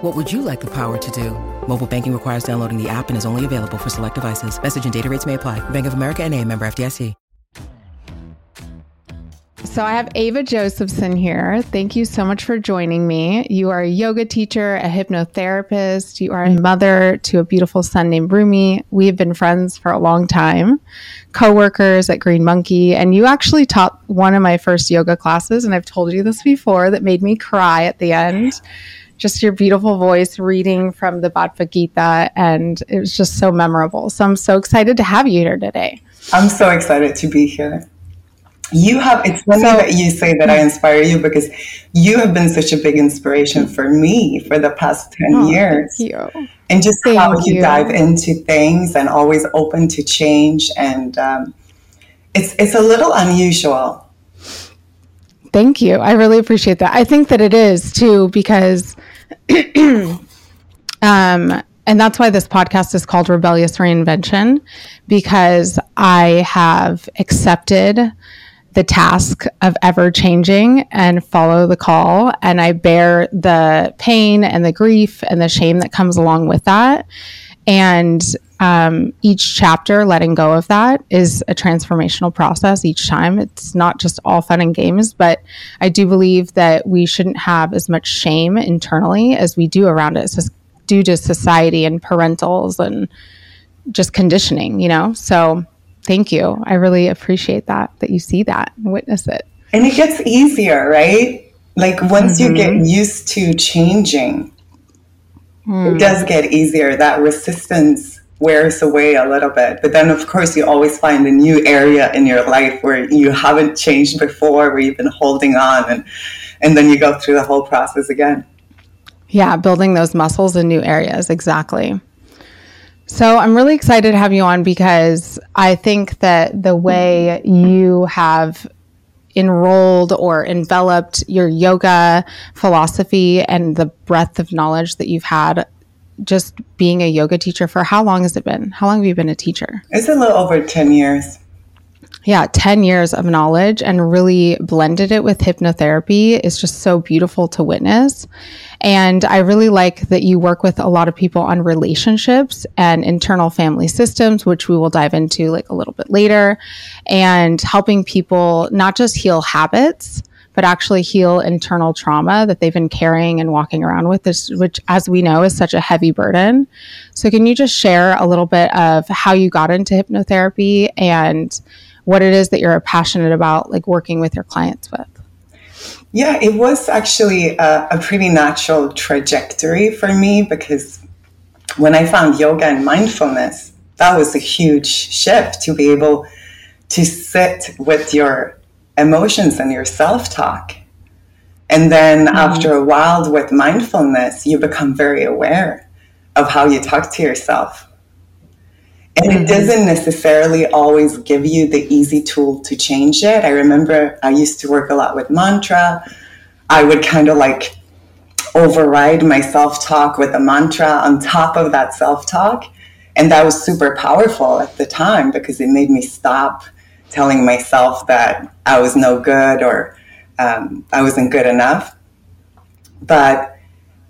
What would you like the power to do? Mobile banking requires downloading the app and is only available for select devices. Message and data rates may apply. Bank of America and a member FDIC. So I have Ewa Josefsson here. Thank you so much for joining me. You are a yoga teacher, a hypnotherapist. You are a mother to a beautiful son named Rumi. We have been friends for a long time, co-workers at Green Monkey, and you actually taught one of my first yoga classes, and I've told you this before, that made me cry at the end just your beautiful voice reading from the Bhagavad Gita, and it was just so memorable. So I'm so excited to have you here today. I'm so excited to be here. You have, it's funny so, that you say that I inspire you because you have been such a big inspiration for me for the past 10 oh, years. Thank you. And just thank how you. you. dive into things and always open to change. And um, it's, it's a little unusual. Thank you. I really appreciate that. I think that it is too, because um, and that's why this podcast is called Rebellious Reinvention, because I have accepted the task of ever changing and follow the call. And I bear the pain and the grief and the shame that comes along with that. And um, each chapter, letting go of that, is a transformational process each time. It's not just all fun and games, but I do believe that we shouldn't have as much shame internally as we do around it. It's due to society and parentals and just conditioning, you know? So thank you. I really appreciate that, that you see that and witness it. And it gets easier, right? Like once mm-hmm. you get mm-hmm. used to changing, mm. it does get easier. That resistance wears away a little bit. But then, of course, you always find a new area in your life where you haven't changed before, where you've been holding on, and and then you go through the whole process again. Yeah, building those muscles in new areas. Exactly. So I'm really excited to have you on because I think that the way you have enrolled or enveloped your yoga philosophy and the breadth of knowledge that you've had just being a yoga teacher for how long has it been? How long have you been a teacher? It's a little over 10 years. Yeah, 10 years of knowledge and really blended it with hypnotherapy is just so beautiful to witness. And I really like that you work with a lot of people on relationships and internal family systems, which we will dive into like a little bit later, and helping people not just heal habits, but actually heal internal trauma that they've been carrying and walking around with this, which as we know is such a heavy burden. So can you just share a little bit of how you got into hypnotherapy and what it is that you're passionate about, like working with your clients with? Yeah, it was actually a, a pretty natural trajectory for me because when I found yoga and mindfulness, that was a huge shift to be able to sit with your emotions and your self talk. And then mm-hmm. after a while with mindfulness, you become very aware of how you talk to yourself. And mm-hmm. it doesn't necessarily always give you the easy tool to change it. I remember I used to work a lot with mantra. I would kind of like override my self talk with a mantra on top of that self talk. And that was super powerful at the time because it made me stop telling myself that I was no good or um, I wasn't good enough. But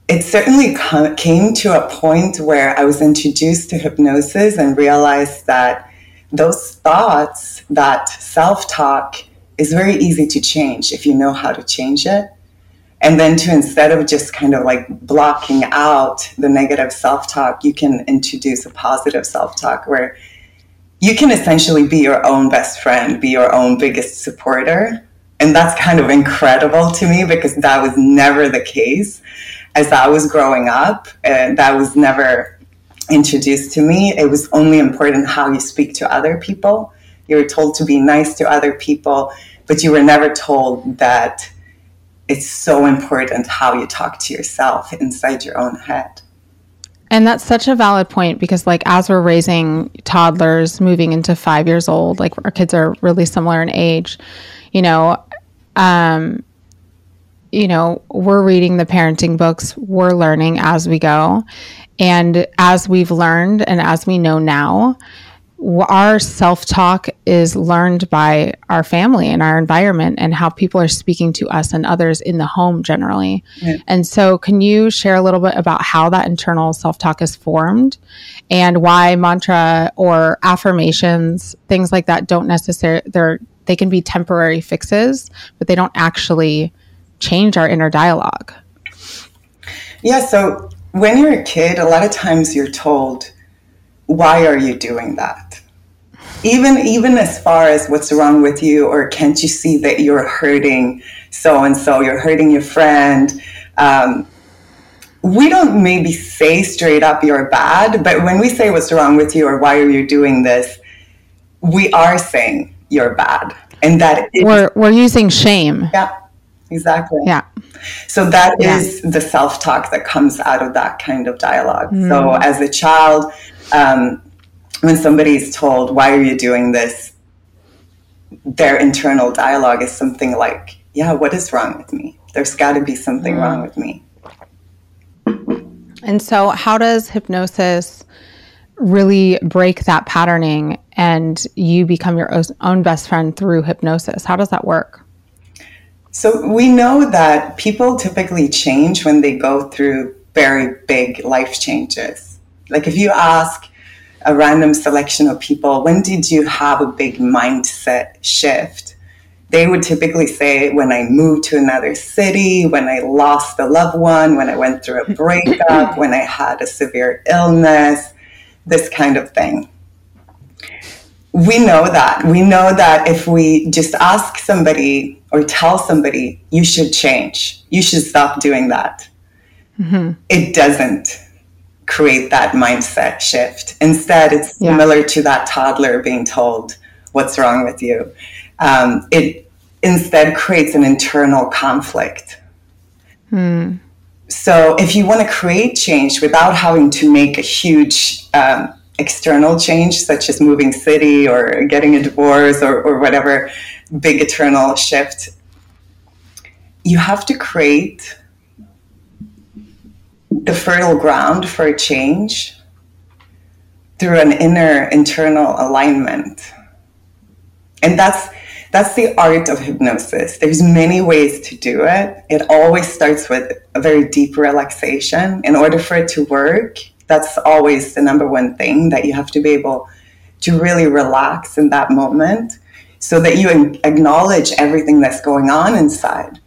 it certainly came to a point where I was introduced to hypnosis and realized that those thoughts, that self talk, is very easy to change if you know how to change it. And then to instead of just kind of like blocking out the negative self talk, you can introduce a positive self talk where you can essentially be your own best friend, be your own biggest supporter. And that's kind of incredible to me because that was never the case as I was growing up. And that was never introduced to me. It was only important how you speak to other people. You were told to be nice to other people, but you were never told that it's so important how you talk to yourself inside your own head. And that's such a valid point because, like, as we're raising toddlers moving into five years old, like our kids are really similar in age, you know, um, you know, we're reading the parenting books, we're learning as we go. And as we've learned and as we know now, our self talk is learned by our family and our environment and how people are speaking to us and others in the home generally. Yeah. And so, can you share a little bit about how that internal self talk is formed and why mantra or affirmations, things like that, don't necessarily, they're, they can be temporary fixes, but they don't actually change our inner dialogue? Yeah. So, when you're a kid, a lot of times you're told, why are you doing that? Even even as far as what's wrong with you, or can't you see that you're hurting so and so? You're hurting your friend. Um, we don't maybe say straight up you're bad, but when we say what's wrong with you or why are you doing this, we are saying you're bad, and that is, we're we're using shame. Yeah, exactly. Yeah. So that yeah. is the self talk that comes out of that kind of dialogue. Mm. So as a child, um, when somebody is told, why are you doing this? Their internal dialogue is something like, yeah, what is wrong with me? There's got to be something mm. wrong with me. And so, how does hypnosis really break that patterning and you become your own best friend through hypnosis? How does that work? So, we know that people typically change when they go through very big life changes like if you ask a random selection of people, when did you have a big mindset shift? They would typically say, when I moved to another city, when I lost a loved one, when I went through a breakup, when I had a severe illness, this kind of thing. We know that. We know that if we just ask somebody or tell somebody, you should change, you should stop doing that, mm-hmm. it doesn't create that mindset shift. Instead, it's yeah. similar to that toddler being told, What's wrong with you? Um, it instead creates an internal conflict. Hmm. So, if you want to create change without having to make a huge um, external change, such as moving city or getting a divorce or, or whatever big eternal shift, you have to create the fertile ground for a change through an inner internal alignment. And that's that's the art of hypnosis. There's many ways to do it. It always starts with a very deep relaxation. In order for it to work that's always the number one thing that you have to be able to really relax in that moment so that you acknowledge everything that's going on inside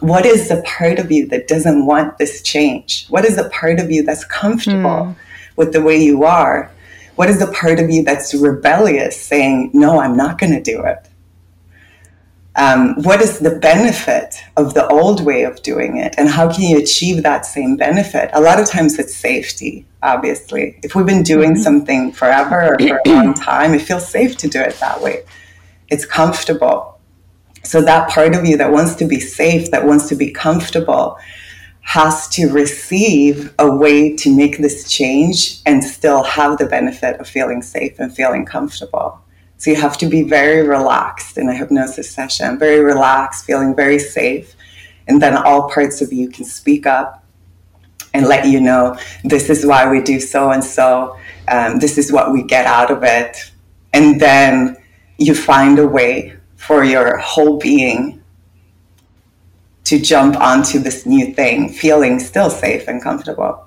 what is the part of you that doesn't want this change? What is the part of you that's comfortable mm. with the way you are? What is the part of you that's rebellious, saying, No, I'm not going to do it? Um, what is the benefit of the old way of doing it? And how can you achieve that same benefit? A lot of times it's safety, obviously. If we've been doing mm-hmm. something forever or for a long time, it feels safe to do it that way. It's comfortable. So that part of you that wants to be safe, that wants to be comfortable, has to receive a way to make this change and still have the benefit of feeling safe and feeling comfortable. So you have to be very relaxed in a hypnosis session, very relaxed, feeling very safe. And then all parts of you can speak up and let you know this is why we do so and so. Um, this is what we get out of it. And then you find a way for your whole being to jump onto this new thing, feeling still safe and comfortable.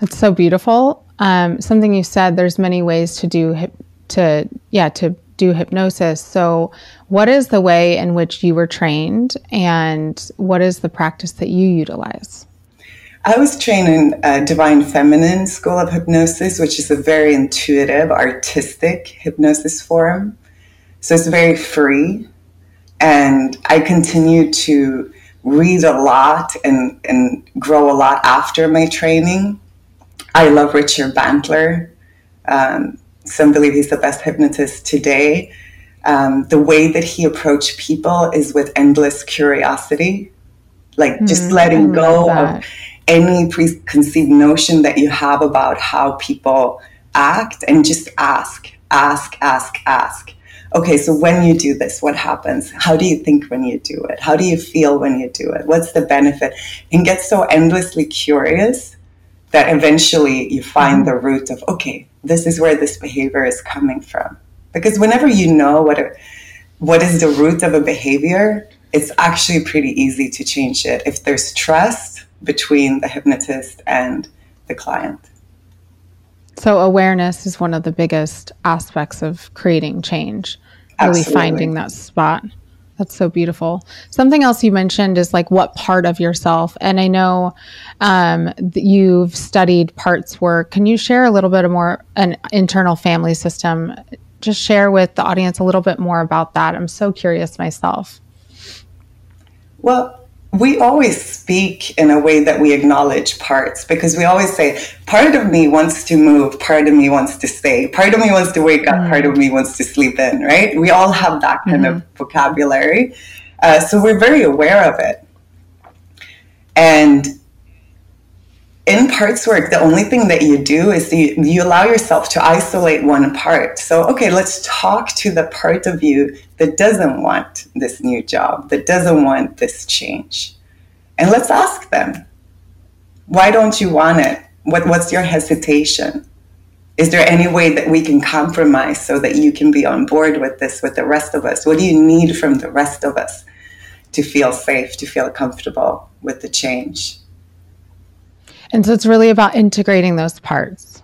That's so beautiful. Um, something you said. There's many ways to do hip, to yeah to do hypnosis. So, what is the way in which you were trained, and what is the practice that you utilize? I was trained in uh, Divine Feminine School of Hypnosis, which is a very intuitive, artistic hypnosis form. So it's very free. And I continue to read a lot and, and grow a lot after my training. I love Richard Bandler. Um, some believe he's the best hypnotist today. Um, the way that he approached people is with endless curiosity, like mm, just letting go of any preconceived notion that you have about how people act and just ask, ask, ask, ask. Okay, so when you do this, what happens? How do you think when you do it? How do you feel when you do it? What's the benefit? And get so endlessly curious that eventually you find mm-hmm. the root of, okay, this is where this behavior is coming from. Because whenever you know what, a, what is the root of a behavior, it's actually pretty easy to change it if there's trust between the hypnotist and the client. So, awareness is one of the biggest aspects of creating change, really Absolutely. finding that spot. That's so beautiful. Something else you mentioned is like what part of yourself, and I know um, you've studied parts work. Can you share a little bit more an internal family system? Just share with the audience a little bit more about that. I'm so curious myself. Well, we always speak in a way that we acknowledge parts because we always say, part of me wants to move, part of me wants to stay, part of me wants to wake up, mm-hmm. part of me wants to sleep in, right? We all have that kind mm-hmm. of vocabulary. Uh, so we're very aware of it. And in parts work, the only thing that you do is you, you allow yourself to isolate one part. So, okay, let's talk to the part of you that doesn't want this new job, that doesn't want this change. And let's ask them, why don't you want it? What, what's your hesitation? Is there any way that we can compromise so that you can be on board with this with the rest of us? What do you need from the rest of us to feel safe, to feel comfortable with the change? And so it's really about integrating those parts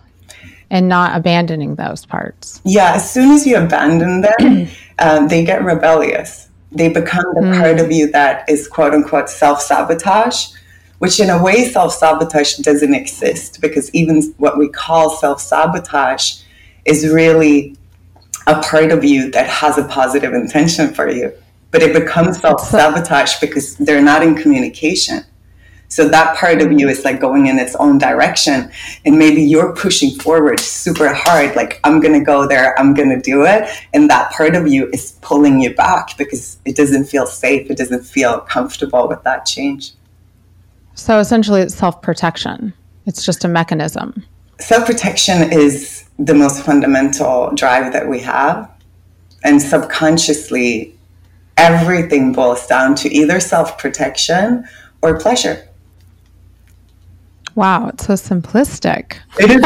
and not abandoning those parts. Yeah, as soon as you abandon them, um, they get rebellious. They become the mm. part of you that is quote unquote self sabotage, which in a way, self sabotage doesn't exist because even what we call self sabotage is really a part of you that has a positive intention for you. But it becomes self sabotage because they're not in communication. So that part of you is like going in its own direction. And maybe you're pushing forward super hard, like, I'm going to go there, I'm going to do it. And that part of you is pulling you back because it doesn't feel safe, it doesn't feel comfortable with that change. So essentially, it's self protection, it's just a mechanism. Self protection is the most fundamental drive that we have. And subconsciously, everything boils down to either self protection or pleasure. Wow, it's so simplistic. It is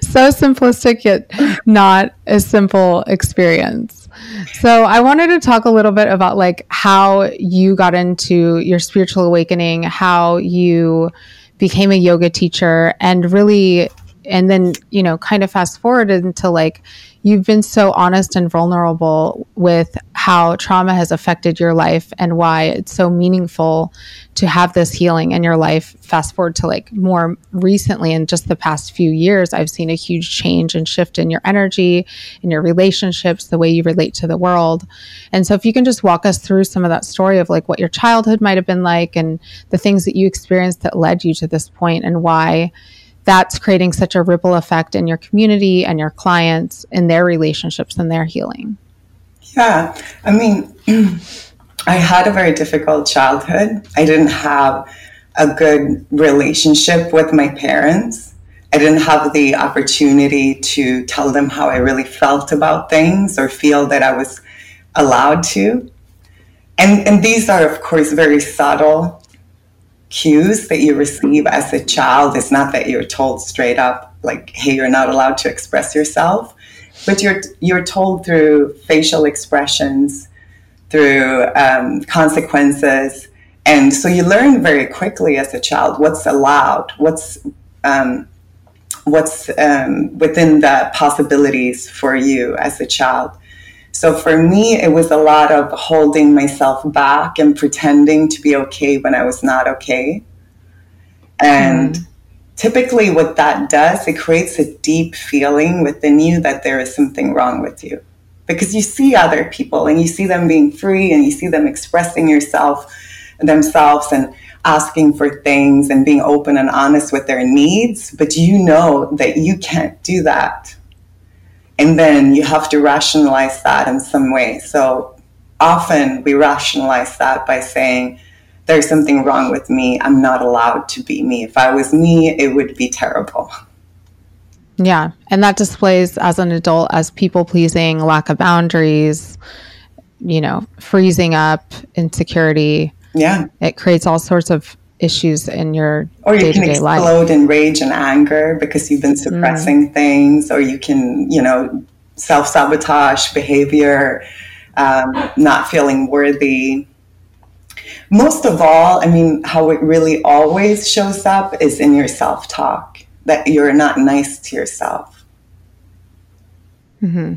so simplistic yet not a simple experience. So I wanted to talk a little bit about like how you got into your spiritual awakening, how you became a yoga teacher and really and then, you know, kind of fast forward into like you've been so honest and vulnerable with how trauma has affected your life and why it's so meaningful to have this healing in your life. Fast forward to like more recently, in just the past few years, I've seen a huge change and shift in your energy, in your relationships, the way you relate to the world. And so, if you can just walk us through some of that story of like what your childhood might have been like and the things that you experienced that led you to this point and why that's creating such a ripple effect in your community and your clients in their relationships and their healing. Yeah. I mean, I had a very difficult childhood. I didn't have a good relationship with my parents. I didn't have the opportunity to tell them how I really felt about things or feel that I was allowed to. And, and these are, of course, very subtle cues that you receive as a child. It's not that you're told straight up, like, hey, you're not allowed to express yourself, but you're, you're told through facial expressions, through um, consequences. And so you learn very quickly as a child what's allowed, what's um, what's um, within the possibilities for you as a child. So for me, it was a lot of holding myself back and pretending to be okay when I was not okay. And mm. typically, what that does, it creates a deep feeling within you that there is something wrong with you. Because you see other people and you see them being free and you see them expressing yourself themselves and asking for things and being open and honest with their needs, but you know that you can't do that and then you have to rationalize that in some way. So often we rationalize that by saying there's something wrong with me. I'm not allowed to be me. If I was me, it would be terrible. Yeah. And that displays as an adult as people pleasing, lack of boundaries, you know, freezing up, insecurity. Yeah. It creates all sorts of issues in your or you can explode life. in rage and anger because you've been suppressing mm. things or you can you know self-sabotage behavior um, not feeling worthy most of all i mean how it really always shows up is in your self-talk that you're not nice to yourself mm-hmm.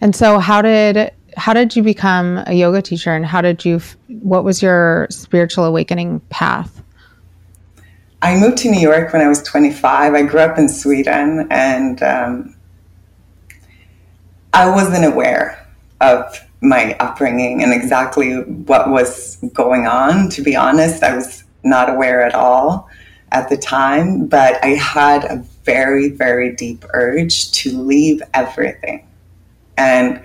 and so how did how did you become a yoga teacher and how did you what was your spiritual awakening path? I moved to new york when i was 25 i grew up in sweden and um, i wasn't aware of my upbringing and exactly what was going on to be honest. I was not aware at all at the time but i had a very very deep urge to leave everything. And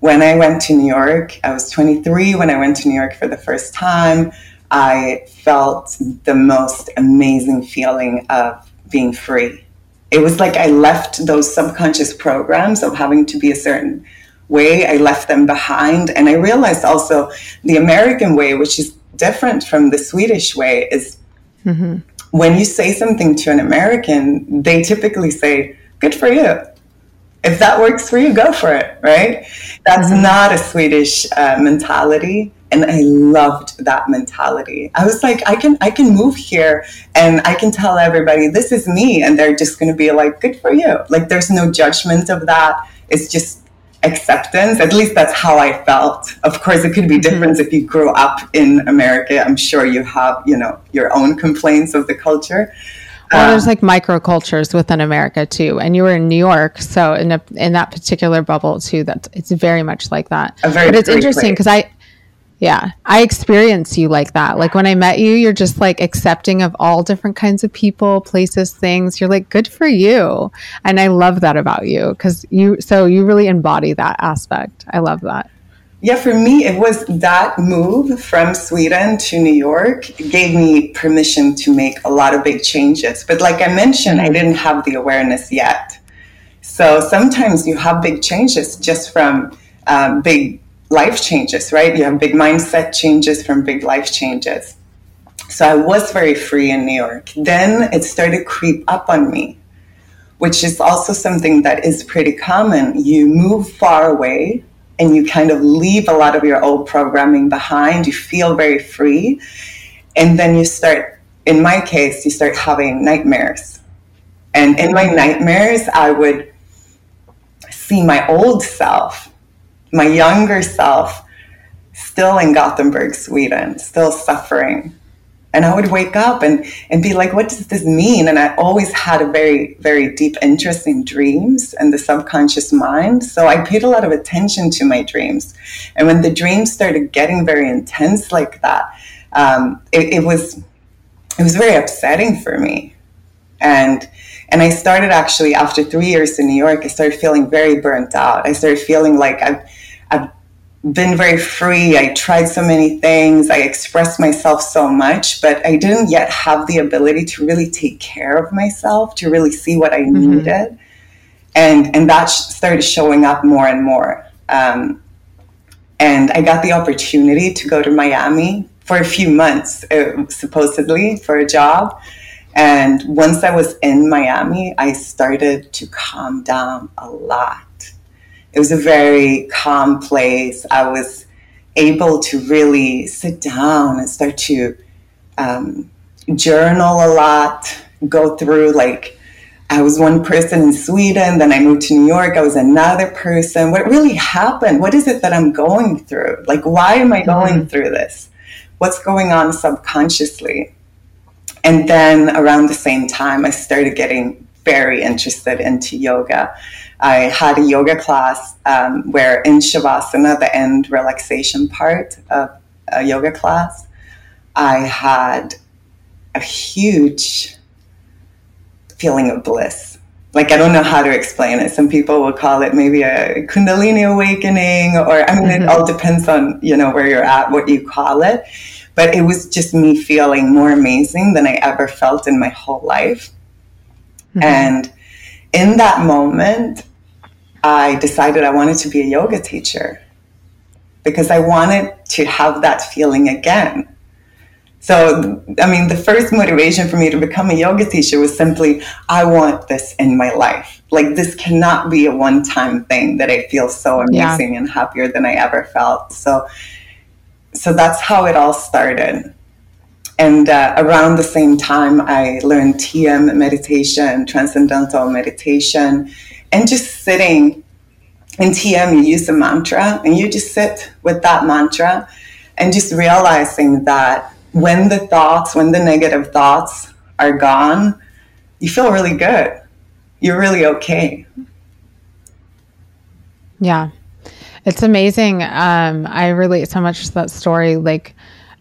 when I went to New York, I was 23 when I went to New York for the first time. I felt the most amazing feeling of being free. It was like I left those subconscious programs of having to be a certain way, I left them behind. And I realized also the American way, which is different from the Swedish way, is mm-hmm. when you say something to an American, they typically say, Good for you if that works for you, go for it, right? That's mm-hmm. not a Swedish uh, mentality. And I loved that mentality. I was like, I can, I can move here and I can tell everybody this is me. And they're just going to be like, good for you. Like there's no judgment of that. It's just acceptance. At least that's how I felt. Of course, it could be mm-hmm. different if you grew up in America. I'm sure you have, you know, your own complaints of the culture. Well, there's um, like microcultures within America too, and you were in New York, so in a, in that particular bubble too, that it's very much like that. but it's interesting because I, yeah, I experience you like that. Like when I met you, you're just like accepting of all different kinds of people, places, things. You're like, good for you, and I love that about you because you. So you really embody that aspect. I love that. Yeah, for me, it was that move from Sweden to New York gave me permission to make a lot of big changes. But like I mentioned, I didn't have the awareness yet. So sometimes you have big changes just from um, big life changes, right? You have big mindset changes from big life changes. So I was very free in New York. Then it started to creep up on me, which is also something that is pretty common. You move far away and you kind of leave a lot of your old programming behind. You feel very free. And then you start, in my case, you start having nightmares. And in my nightmares, I would see my old self, my younger self, still in Gothenburg, Sweden, still suffering and I would wake up and, and be like, what does this mean? And I always had a very, very deep interest in dreams and the subconscious mind. So I paid a lot of attention to my dreams. And when the dreams started getting very intense like that, um, it, it was it was very upsetting for me. And and I started actually after three years in New York, I started feeling very burnt out. I started feeling like I've been very free. I tried so many things. I expressed myself so much, but I didn't yet have the ability to really take care of myself, to really see what I mm-hmm. needed. And, and that started showing up more and more. Um, and I got the opportunity to go to Miami for a few months, uh, supposedly for a job. And once I was in Miami, I started to calm down a lot it was a very calm place. I was able to really sit down and start to um, journal a lot, go through like, I was one person in Sweden, then I moved to New York, I was another person. What really happened? What is it that I'm going through? Like, why am I going mm-hmm. through this? What's going on subconsciously? And then around the same time, I started getting very interested into yoga. I had a yoga class um, where in Shavasana, the end relaxation part of a yoga class, I had a huge feeling of bliss. Like, I don't know how to explain it. Some people will call it maybe a Kundalini awakening, or I mean, mm-hmm. it all depends on, you know, where you're at, what you call it. but it was just me feeling more amazing than I ever felt in my whole life. Mm-hmm. And in that moment, I decided I wanted to be a yoga teacher because I wanted to have that feeling again. So, I mean, the first motivation for me to become a yoga teacher was simply, I want this in my life. Like, this cannot be a one time thing that I feel so amazing yeah. and happier than I ever felt. So, so that's how it all started. And uh, around the same time, I learned TM meditation, transcendental meditation, and just sitting in TM, you use a mantra and you just sit with that mantra and just realizing that when the thoughts, when the negative thoughts are gone, you feel really good. You're really okay. Yeah. It's amazing. Um, I relate so much to that story. Like,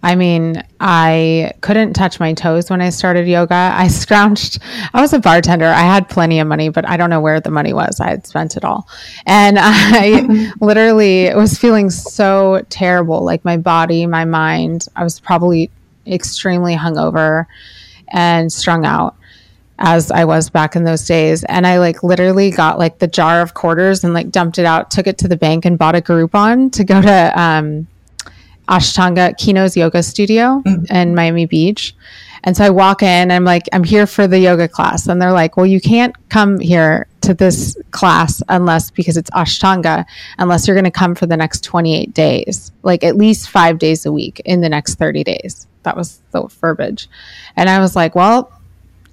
I mean, I couldn't touch my toes when I started yoga. I scrounged, I was a bartender. I had plenty of money, but I don't know where the money was. I had spent it all. And I literally was feeling so terrible like my body, my mind. I was probably extremely hungover and strung out as I was back in those days. And I like literally got like the jar of quarters and like dumped it out, took it to the bank and bought a Groupon to go to um, Ashtanga Kino's yoga studio mm-hmm. in Miami Beach. And so I walk in I'm like, I'm here for the yoga class. And they're like, well, you can't come here to this class unless because it's Ashtanga, unless you're going to come for the next 28 days, like at least five days a week in the next 30 days. That was the verbiage. And I was like, well,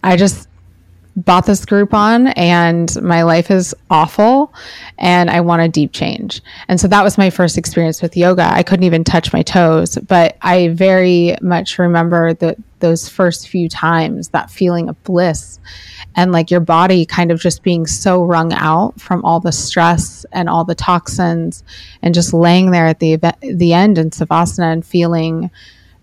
I just bought this Groupon and my life is awful and I want a deep change. And so that was my first experience with yoga. I couldn't even touch my toes, but I very much remember the, those first few times, that feeling of bliss and like your body kind of just being so wrung out from all the stress and all the toxins and just laying there at the, the end in Savasana and feeling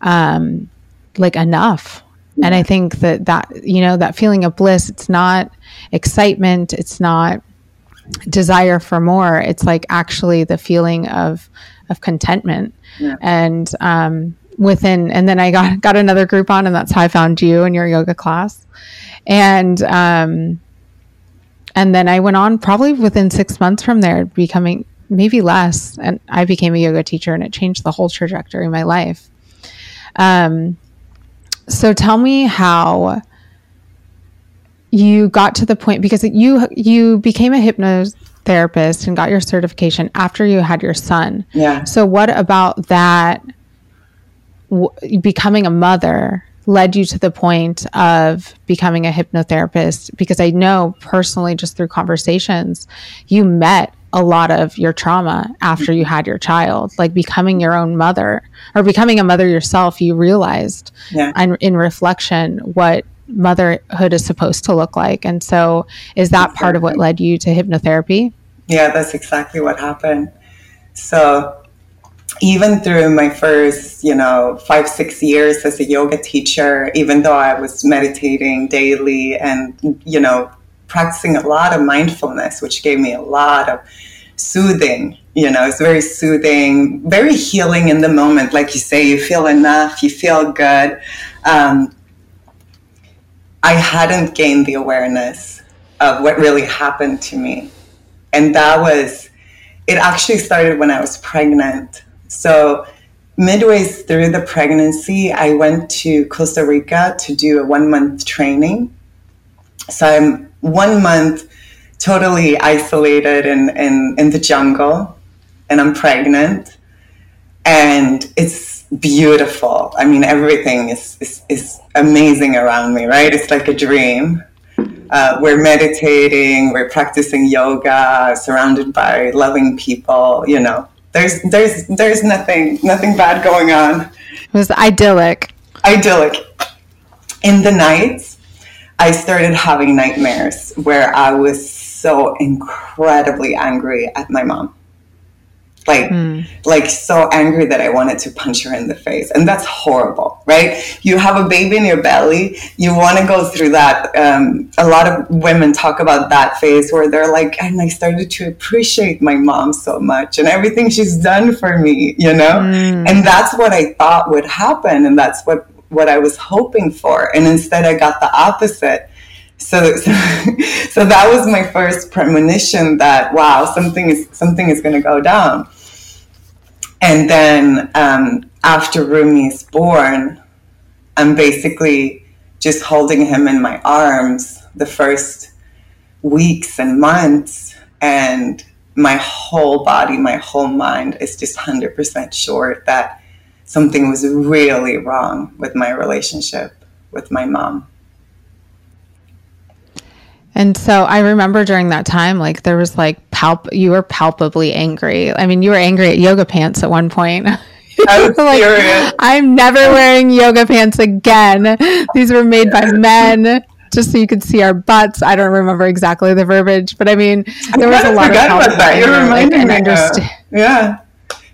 um, like enough and I think that that, you know, that feeling of bliss, it's not excitement, it's not desire for more. It's like actually the feeling of, of contentment. Yeah. And, um, within, and then I got, got another Groupon and that's how I found you and your yoga class. And, um, and then I went on probably within six months from there, becoming maybe less. And I became a yoga teacher and it changed the whole trajectory of my life. Um, so tell me how you got to the point because you you became a hypnotherapist and got your certification after you had your son. Yeah. So what about that w- becoming a mother led you to the point of becoming a hypnotherapist because I know personally just through conversations you met a lot of your trauma after you had your child like becoming your own mother or becoming a mother yourself you realized yeah. and in reflection what motherhood is supposed to look like and so is that exactly. part of what led you to hypnotherapy yeah that's exactly what happened so even through my first you know five six years as a yoga teacher even though i was meditating daily and you know practicing a lot of mindfulness, which gave me a lot of soothing. You know, it's very soothing, very healing in the moment. Like you say, you feel enough, you feel good. Um, I hadn't gained the awareness of what really happened to me. And that was, it actually started when I was pregnant. So, midway through the pregnancy, I went to Costa Rica to do a one month training. So, I'm one month totally isolated in, in, in the jungle and I'm pregnant and it's beautiful. I mean, everything is, is, is amazing around me, right? It's like a dream. Uh, we're meditating, we're practicing yoga, surrounded by loving people, you know. There's there's there's nothing nothing bad going on. It was idyllic. Idyllic. In the nights, I started having nightmares where I was so incredibly angry at my mom. like mm. like so angry that I wanted to punch her in the face, and that's horrible, right? You have a baby in your belly, you want to go through that. Um, a lot of women talk about that phase where they're like, and I started to appreciate my mom so much and everything she's done for me, you know, mm. and that's what I thought would happen, and that's what what I was hoping for, and instead I got the opposite. So, so, so that was my first premonition that wow, something is something is going to go down. And then um, after is born, I'm basically just holding him in my arms the first weeks and months, and my whole body, my whole mind is just hundred percent sure that something was really wrong with my relationship with my mom. And so I remember during that time, like there was like palp, you were palpably angry. I mean, you were angry at yoga pants at one point. I was like, furious. I'm never wearing yoga pants again. These were made by men just so you could see our butts. I don't remember exactly the verbiage, but I mean, there was a lot of about that. You're reminding me. Understand. Yeah.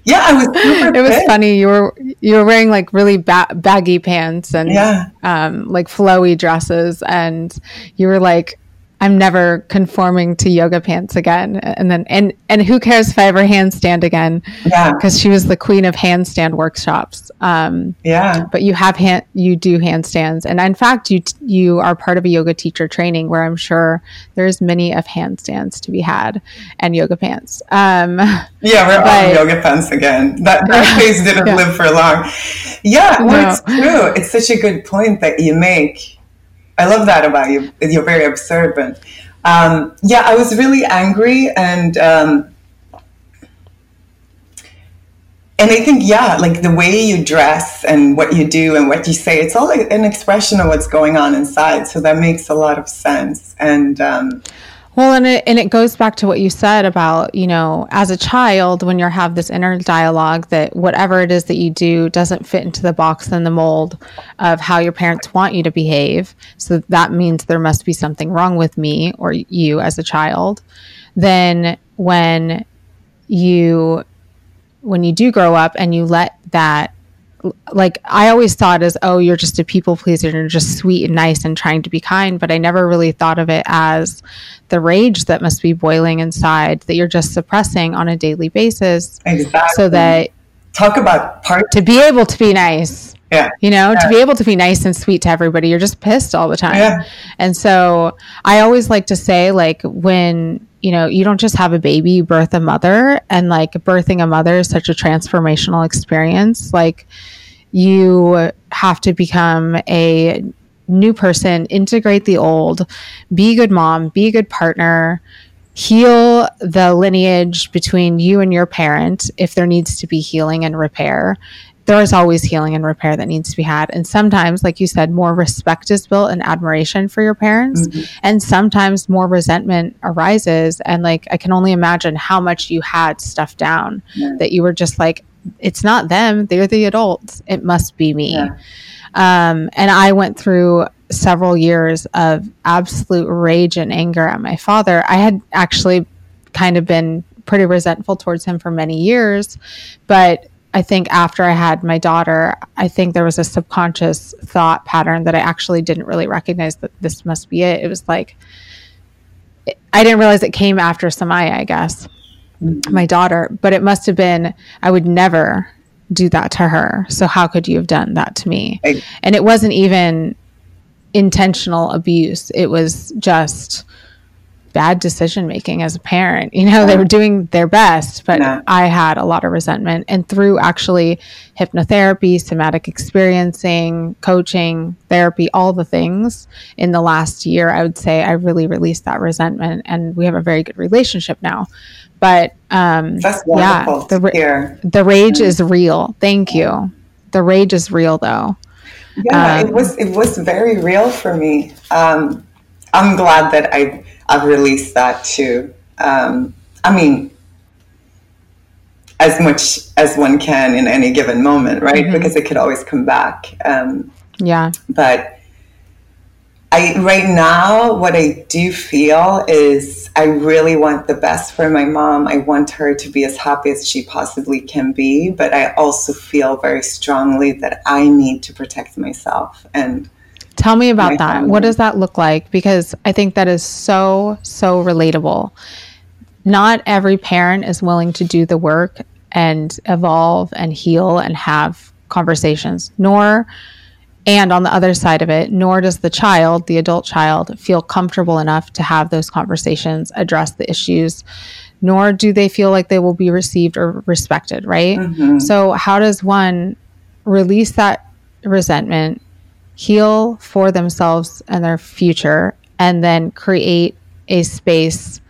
Yeah, I was. it was funny. You were you were wearing like really ba- baggy pants and yeah. um, like flowy dresses, and you were like I'm never conforming to yoga pants again. And then, and, and who cares if I ever handstand again? Yeah. Cause she was the queen of handstand workshops. Um, yeah. But you have hand, you do handstands. And in fact, you, you are part of a yoga teacher training where I'm sure there's many of handstands to be had and yoga pants. Um, yeah. We're but, on yoga pants again. That, that phase didn't yeah. live for long. Yeah. Well, no. it's true. It's such a good point that you make I love that about you. You're very observant. Um, yeah, I was really angry and um, and I think yeah, like the way you dress and what you do and what you say, it's all an expression of what's going on inside. So that makes a lot of sense. And um, well, and it, and it goes back to what you said about, you know, as a child, when you have this inner dialogue that whatever it is that you do doesn't fit into the box and the mold of how your parents want you to behave. So that means there must be something wrong with me or you as a child. Then when you, when you do grow up and you let that like I always thought as oh you're just a people pleaser and you're just sweet and nice and trying to be kind but I never really thought of it as the rage that must be boiling inside that you're just suppressing on a daily basis exactly. so that talk about part to be able to be nice yeah you know yeah. to be able to be nice and sweet to everybody you're just pissed all the time yeah. and so I always like to say like when you know, you don't just have a baby, you birth a mother, and like birthing a mother is such a transformational experience. Like, you have to become a new person, integrate the old, be a good mom, be a good partner, heal the lineage between you and your parent if there needs to be healing and repair, there is always healing and repair that needs to be had. And sometimes, like you said, more respect is built and admiration for your parents. Mm-hmm. And sometimes more resentment arises. And like, I can only imagine how much you had stuff down yeah. that you were just like, it's not them, they're the adults. It must be me. Yeah. Um, and I went through several years of absolute rage and anger at my father. I had actually kind of been pretty resentful towards him for many years, but I think after I had my daughter, I think there was a subconscious thought pattern that I actually didn't really recognize that this must be it. It was like, I didn't realize it came after Samaya, I guess, mm-hmm. my daughter, but it must have been, I would never do that to her. So how could you have done that to me? I, and it wasn't even intentional abuse. It was just, bad decision making as a parent. You know, they were doing their best, but. I had a lot of resentment. And through actually hypnotherapy, somatic experiencing, coaching, therapy, all the things in the last year, I would say I really released that resentment and we have a very good relationship now. But um, yeah, the, ra- the rage is real. Thank you. The rage is real though. Yeah, um, it was it was very real for me. Um, I'm glad that I I've released that too. Um, I mean, as much as one can in any given moment, right? Mm-hmm. Because it could always come back. Um, yeah. But I right now what I do feel is I really want the best for my mom. I want her to be as happy as she possibly can be, but I also feel very strongly that I need to protect myself and Tell me about that. Family. What does that look like? Because I think that is so so relatable. Not every parent is willing to do the work and evolve and heal and have conversations, nor and on the other side of it, nor does the child, the adult child, feel comfortable enough to have those conversations, address the issues, nor do they feel like they will be received or respected, right? Mm-hmm. So, how does one release that resentment, heal for themselves and their future, and then create a space?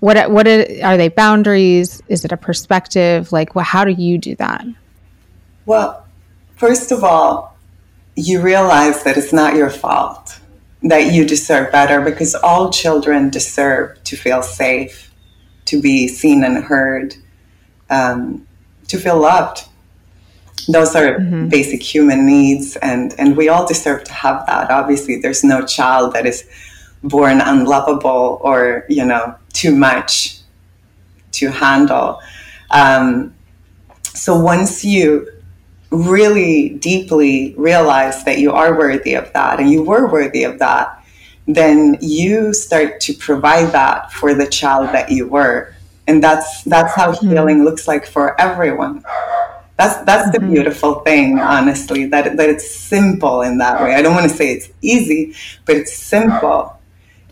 What what are they boundaries? Is it a perspective? Like, well, how do you do that? Well, first of all, you realize that it's not your fault, that you deserve better because all children deserve to feel safe, to be seen and heard, um, to feel loved. Those are mm-hmm. basic human needs, and, and we all deserve to have that. Obviously, there's no child that is born unlovable or, you know, too much to handle. Um, so once you really deeply realize that you are worthy of that and you were worthy of that, then you start to provide that for the child that you were. And that's that's how mm-hmm. healing looks like for everyone. That's that's the mm-hmm. beautiful thing, honestly, that that it's simple in that way. I don't want to say it's easy, but it's simple.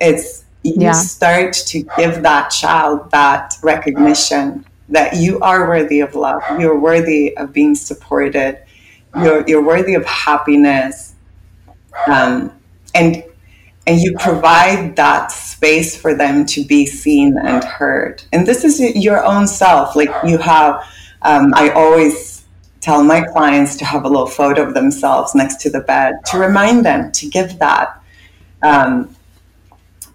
It's you yeah. start to give that child that recognition that you are worthy of love. You're worthy of being supported. You're, you're worthy of happiness. Um, and, and you provide that space for them to be seen and heard. And this is your own self. Like you have, um, I always tell my clients to have a little photo of themselves next to the bed to remind them to give that. Um,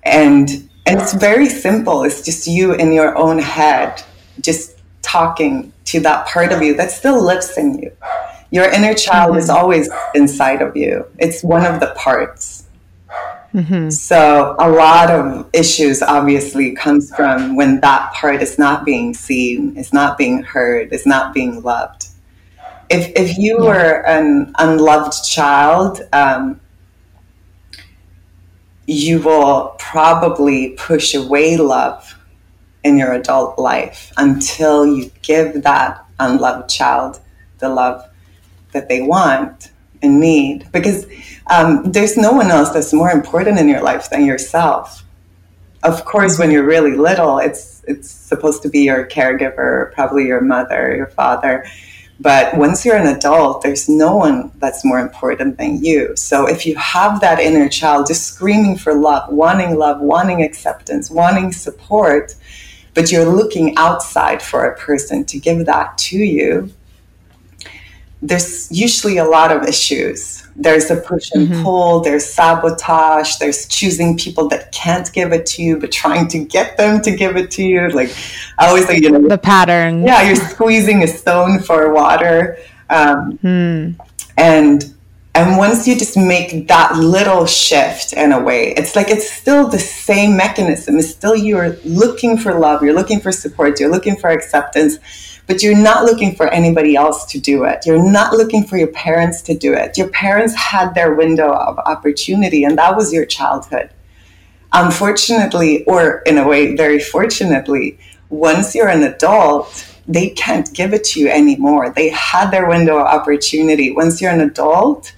and and it's very simple. It's just you in your own head just talking to that part of you that still lives in you. Your inner child mm-hmm. is always inside of you, it's one of the parts. Mm-hmm. So a lot of issues obviously comes from when that part is not being seen, is not being heard, is not being loved. If if you yeah. were an unloved child, um, you will probably push away love in your adult life until you give that unloved child the love that they want and need. Because um, there's no one else that's more important in your life than yourself. Of course, when you're really little, it's it's supposed to be your caregiver, probably your mother, your father. But once you're an adult, there's no one that's more important than you. So if you have that inner child just screaming for love, wanting love, wanting acceptance, wanting support, but you're looking outside for a person to give that to you, there's usually a lot of issues. There's a push and mm-hmm. pull, there's sabotage, there's choosing people that can't give it to you, but trying to get them to give it to you. Like I always say, you know, the pattern. Yeah, you're squeezing a stone for water. Um, hmm. And and once you just make that little shift in a way, it's like it's still the same mechanism. It's still you're looking for love, you're looking for support, you're looking for acceptance, but you're not looking for anybody else to do it. You're not looking for your parents to do it. Your parents had their window of opportunity, and that was your childhood. Unfortunately, or in a way, very fortunately, once you're an adult, they can't give it to you anymore. They had their window of opportunity. Once you're an adult,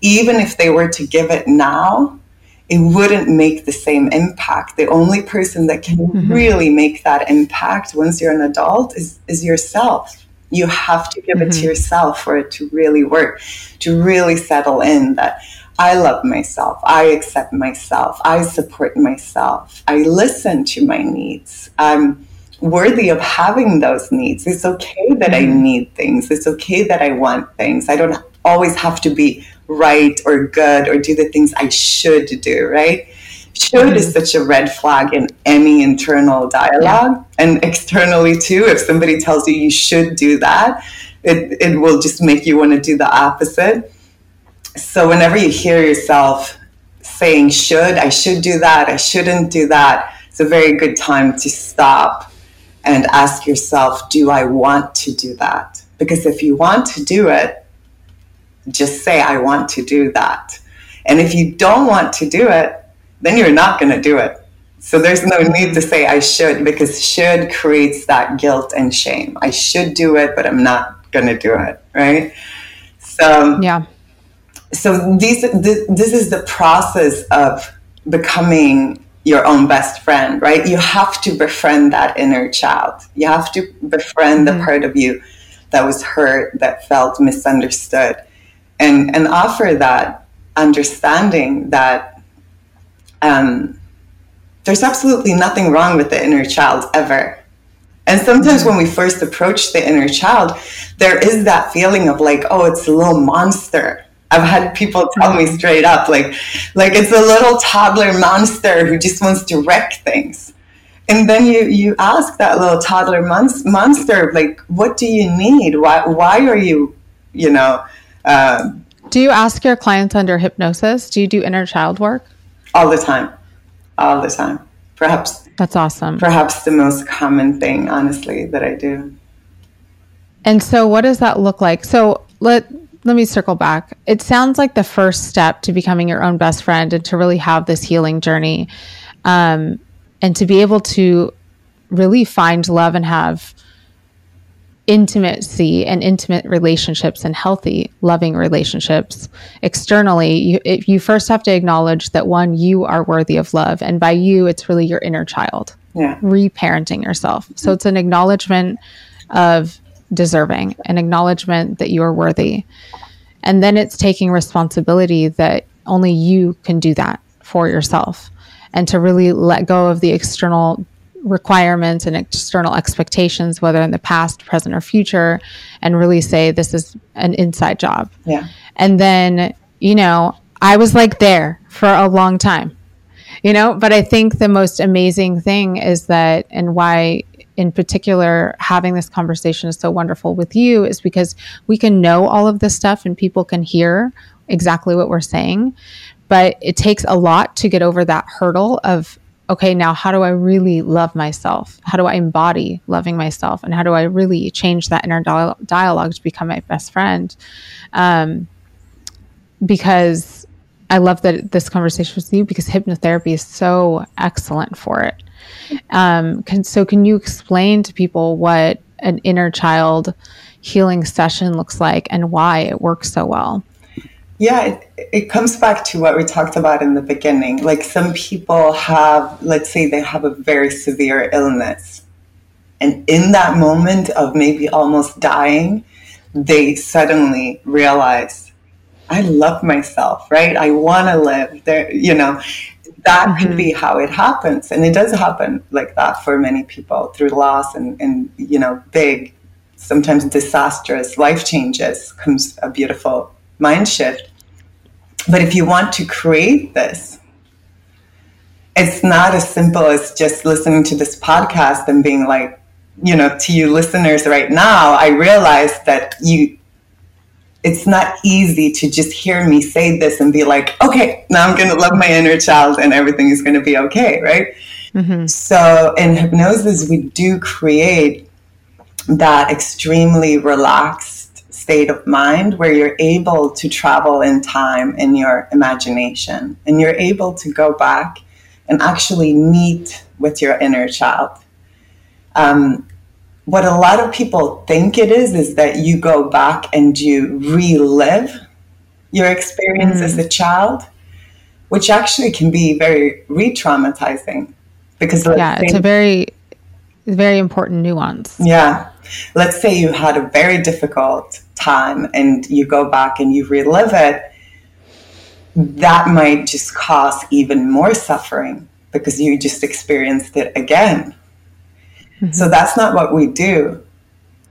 even if they were to give it now, it wouldn't make the same impact. The only person that can mm-hmm. really make that impact once you're an adult is, is yourself. You have to give mm-hmm. it to mm-hmm. yourself for it to really work, to really settle in that I love myself, I accept myself, I support myself, I listen to my needs. I'm worthy of having those needs. It's okay that mm-hmm. I need things, it's okay that I want things. I don't always have to be right or good or do the things I should do, right? Should mm-hmm. is such a red flag in any internal dialogue. Yeah. And externally, too, if somebody tells you you should do that, it, it will just make you want to do the opposite. So, whenever you hear yourself saying should, I should do that, I shouldn't do that, it's a very good time to stop and ask yourself, do I want to do that? Because if you want to do it, just say, I want to do that. And if you don't want to do it, then you're not going to do it. So there's no need to say I should because should creates that guilt and shame. I should do it, but I'm not going to do it, right? So yeah. So these this, this is the process of becoming your own best friend, right? You have to befriend that inner child. You have to befriend mm-hmm. the part of you that was hurt, that felt misunderstood, and and offer that understanding that um, there's absolutely nothing wrong with the inner child ever. And sometimes when we first approach the inner child, there is that feeling of like, oh, it's a little monster I've had people tell me straight up, like, like it's a little toddler monster who just wants to wreck things. And then you, you ask that little toddler monster, like, what do you need? Why, why are you, you know? Uh, do you ask your clients under hypnosis? Do you do inner child work? All the time. All the time. Perhaps. That's awesome. Perhaps the most common thing, honestly, that I do. And so, what does that look like? So, let let me circle back. It sounds like the first step to becoming your own best friend and to really have this healing journey, um, and to be able to really find love and have intimacy and intimate relationships and healthy, loving relationships externally, you, it, you first have to acknowledge that one, you are worthy of love. And by you, it's really your inner child, yeah. reparenting yourself. So it's an acknowledgement of deserving, an acknowledgement that you are worthy. And then it's taking responsibility that only you can do that for yourself and to really let go of the external requirements and external expectations, whether in the past, present, or future, and really say, this is an inside job. Yeah. And then, you know, I was like there for a long time, you know, but I think the most amazing thing is that, and why in particular having this conversation is so wonderful with you is because we can know all of this stuff and people can hear exactly what we're saying but it takes a lot to get over that hurdle of okay now how do i really love myself? How do i embody loving myself? And how do i really change that inner dialogue to become my best friend? Um, because i love that this conversation with you because hypnotherapy is so excellent for it. Um, can, so, can you explain to people what an inner child healing session looks like and why it works so well? Yeah, it, it comes back to what we talked about in the beginning. Like some people have, let's say they have a very severe illness. And in that moment of maybe almost dying, they suddenly realize, I love myself, right? I want to live there, you know that mm-hmm. could be how it happens and it does happen like that for many people through loss and, and you know big sometimes disastrous life changes comes a beautiful mind shift but if you want to create this it's not as simple as just listening to this podcast and being like you know to you listeners right now i realize that you it's not easy to just hear me say this and be like, okay, now I'm going to love my inner child and everything is going to be okay, right? Mm-hmm. So in hypnosis, we do create that extremely relaxed state of mind where you're able to travel in time in your imagination and you're able to go back and actually meet with your inner child. Um, what a lot of people think it is is that you go back and you relive your experience mm. as a child, which actually can be very re-traumatizing because yeah, it's a very very important nuance. Yeah. Let's say you had a very difficult time and you go back and you relive it, that might just cause even more suffering because you just experienced it again. Mm-hmm. So that's not what we do.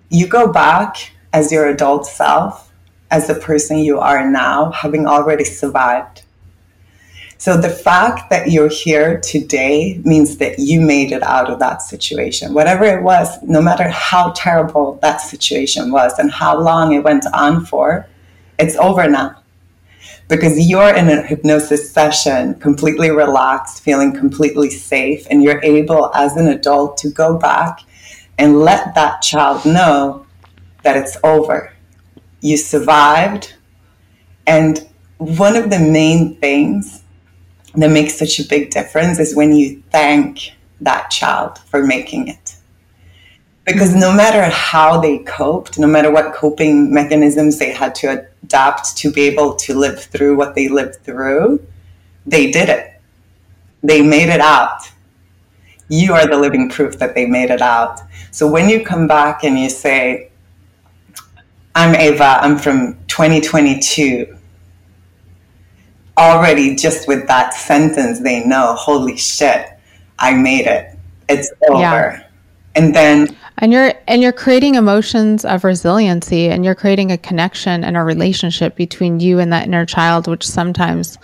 You go back as your adult self, as the person you are now, having already survived. So the fact that you're here today means that you made it out of that situation. Whatever it was, no matter how terrible that situation was and how long it went on for, it's over now. because you're in a hypnosis session, completely relaxed, feeling completely safe, and you're able as an adult to go back and let that child know that it's over. You survived. And one of the main things that makes such a big difference is when you thank that child for making it. Because no matter how they coped, no matter what coping mechanisms they had to adapt to be able to live through what they lived through, they did it. They made it out. You are the living proof that they made it out. So when you come back and you say, I'm Ewa, I'm from 2022, already just with that sentence, they know, holy shit, I made it. It's over. Yeah. And then and you're and you're creating emotions of resiliency and you're creating a connection and a relationship between you and that inner child which sometimes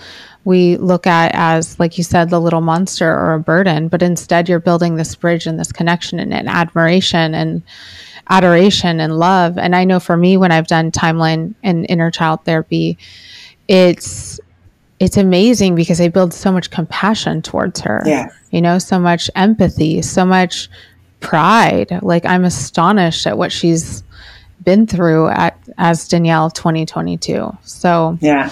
we look at as like you said the little monster or a burden but instead you're building this bridge and this connection and, and admiration and adoration and love and i know for me when i've done timeline and inner child therapy it's it's amazing because I build so much compassion towards her. Yeah. You know, so much empathy, so much pride. Like I'm astonished at what she's been through at as Danielle 2022. So yeah,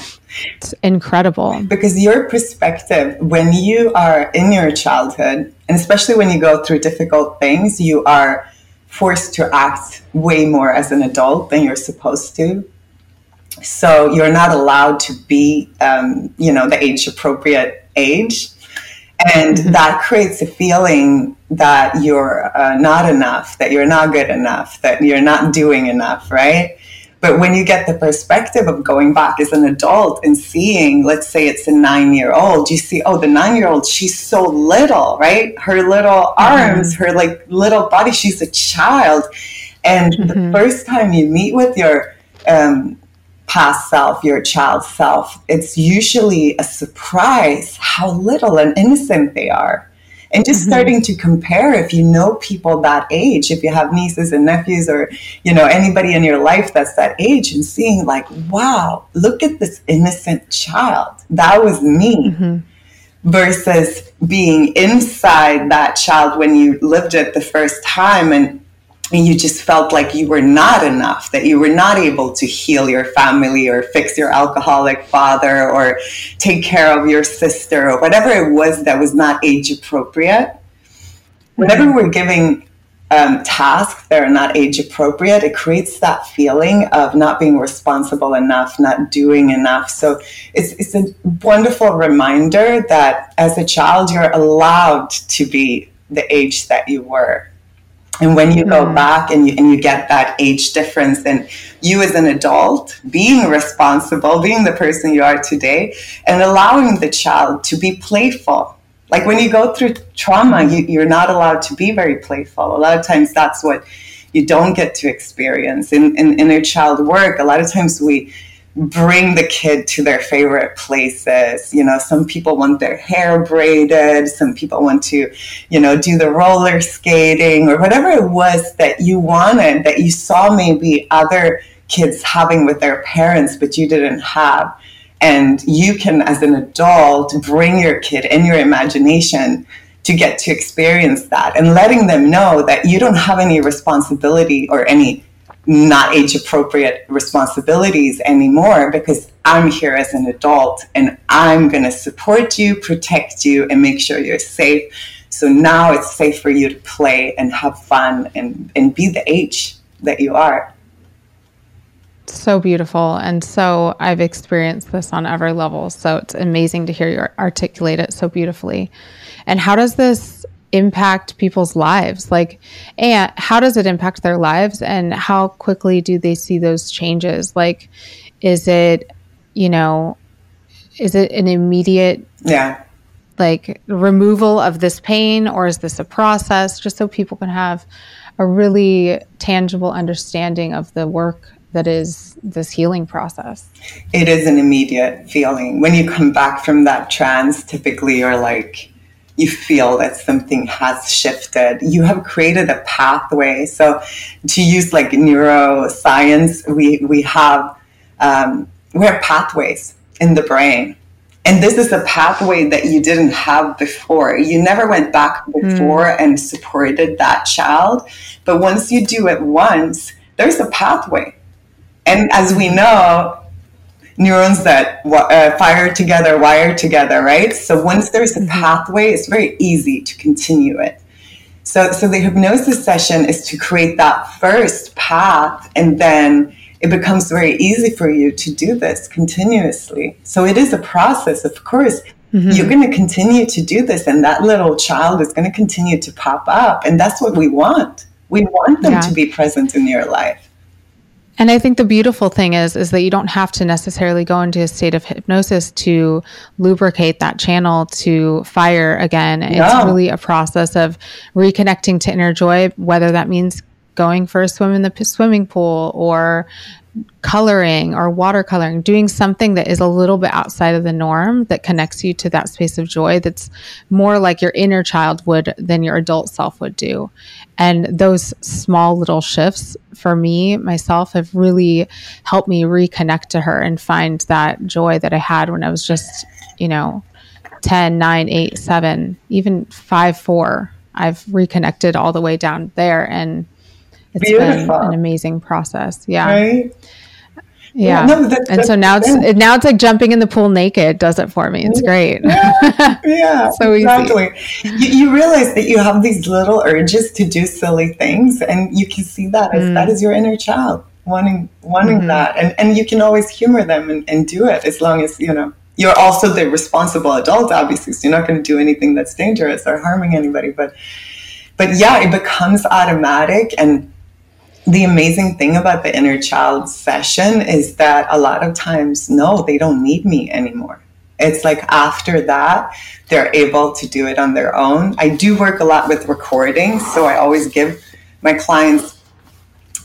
it's incredible. Because your perspective when you are in your childhood, and especially when you go through difficult things, you are forced to act way more as an adult than you're supposed to. So you're not allowed to be, um, you know, the age appropriate age. And mm-hmm. that creates a feeling that you're uh, not enough, that you're not good enough, that you're not doing enough, right? But when you get the perspective of going back as an adult and seeing, let's say it's a nine year old, you see, oh, the nine year old, she's so little, right? Her little mm-hmm. arms, her like little body, she's a child. And mm-hmm. the first time you meet with your um, past self, your child self, it's usually a surprise how little and innocent they are. And just mm-hmm. starting to compare if you know people that age, if you have nieces and nephews or, you know, anybody in your life that's that age and seeing like, wow, look at this innocent child. That was me. Mm-hmm. Versus being inside that child when you lived it the first time and you just felt like you were not enough, that you were not able to heal your family or fix your alcoholic father or take care of your sister or whatever it was that was not age appropriate. Whenever we're giving um, tasks that are not age appropriate, it creates that feeling of not being responsible enough, not doing enough. So it's, it's a wonderful reminder that as a child, you're allowed to be the age that you were and when you go mm-hmm. back and you, and you get that age difference, then you as an adult being responsible, being the person you are today, and allowing the child to be playful. Like when you go through trauma, you, you're not allowed to be very playful. A lot of times that's what you don't get to experience. In, in inner child work, a lot of times we bring the kid to their favorite places. You know, some people want their hair braided, some people want to, you know, do the roller skating or whatever it was that you wanted that you saw maybe other kids having with their parents, but you didn't have. And you can, as an adult, bring your kid in your imagination to get to experience that and letting them know that you don't have any responsibility or any not age appropriate responsibilities anymore because I'm here as an adult and I'm going to support you, protect you, and make sure you're safe. So now it's safe for you to play and have fun and, and be the age that you are. So beautiful. And so I've experienced this on every level. So it's amazing to hear you articulate it so beautifully. And how does this impact people's lives? Like, and how does it impact their lives and how quickly do they see those changes? Like, is it, you know, is it an immediate, yeah, like removal of this pain or is this a process just so people can have a really tangible understanding of the work that is this healing process? It is an immediate feeling. When you come back from that trance, typically you're like, you feel that something has shifted. You have created a pathway. So, to use like neuroscience, we we have um, we have pathways in the brain. And this is a pathway that you didn't have before. You never went back before mm. and supported that child. But once you do it once, there's a pathway. And as we know, neurons that uh, fire together, wire together, right? So once there's a mm-hmm. pathway, it's very easy to continue it. So, so the hypnosis session is to create that first path, and then it becomes very easy for you to do this continuously. So it is a process, of course. Mm-hmm. You're going to continue to do this, and that little child is going to continue to pop up, and that's what we want. We want them yeah. to be present in your life. And I think the beautiful thing is is that you don't have to necessarily go into a state of hypnosis to lubricate that channel to fire again. No. It's really a process of reconnecting to inner joy, whether that means going for a swim in the p- swimming pool or coloring or watercoloring, doing something that is a little bit outside of the norm that connects you to that space of joy that's more like your inner child would than your adult self would do. And those small little shifts for me, myself, have really helped me reconnect to her and find that joy that I had when I was just, you know, 10, 9, 8, 7, even 5, 4. I've reconnected all the way down there and it's Beautiful. been an amazing process. Yeah. Right? Yeah. No, that, and so now it's it, now it's like jumping in the pool naked does it for me. It's great. Yeah. yeah so exactly. You, you, realize that you have these little urges to do silly things and you can see that as mm. that is your inner child wanting wanting mm-hmm. that. And and you can always humor them and, and do it as long as, you know, you're also the responsible adult, obviously. So you're not going to do anything that's dangerous or harming anybody. But but yeah, it becomes automatic and the amazing thing about the inner child session is that a lot of times, no, they don't need me anymore. It's like after that, they're able to do it on their own. I do work a lot with recordings, so I always give my clients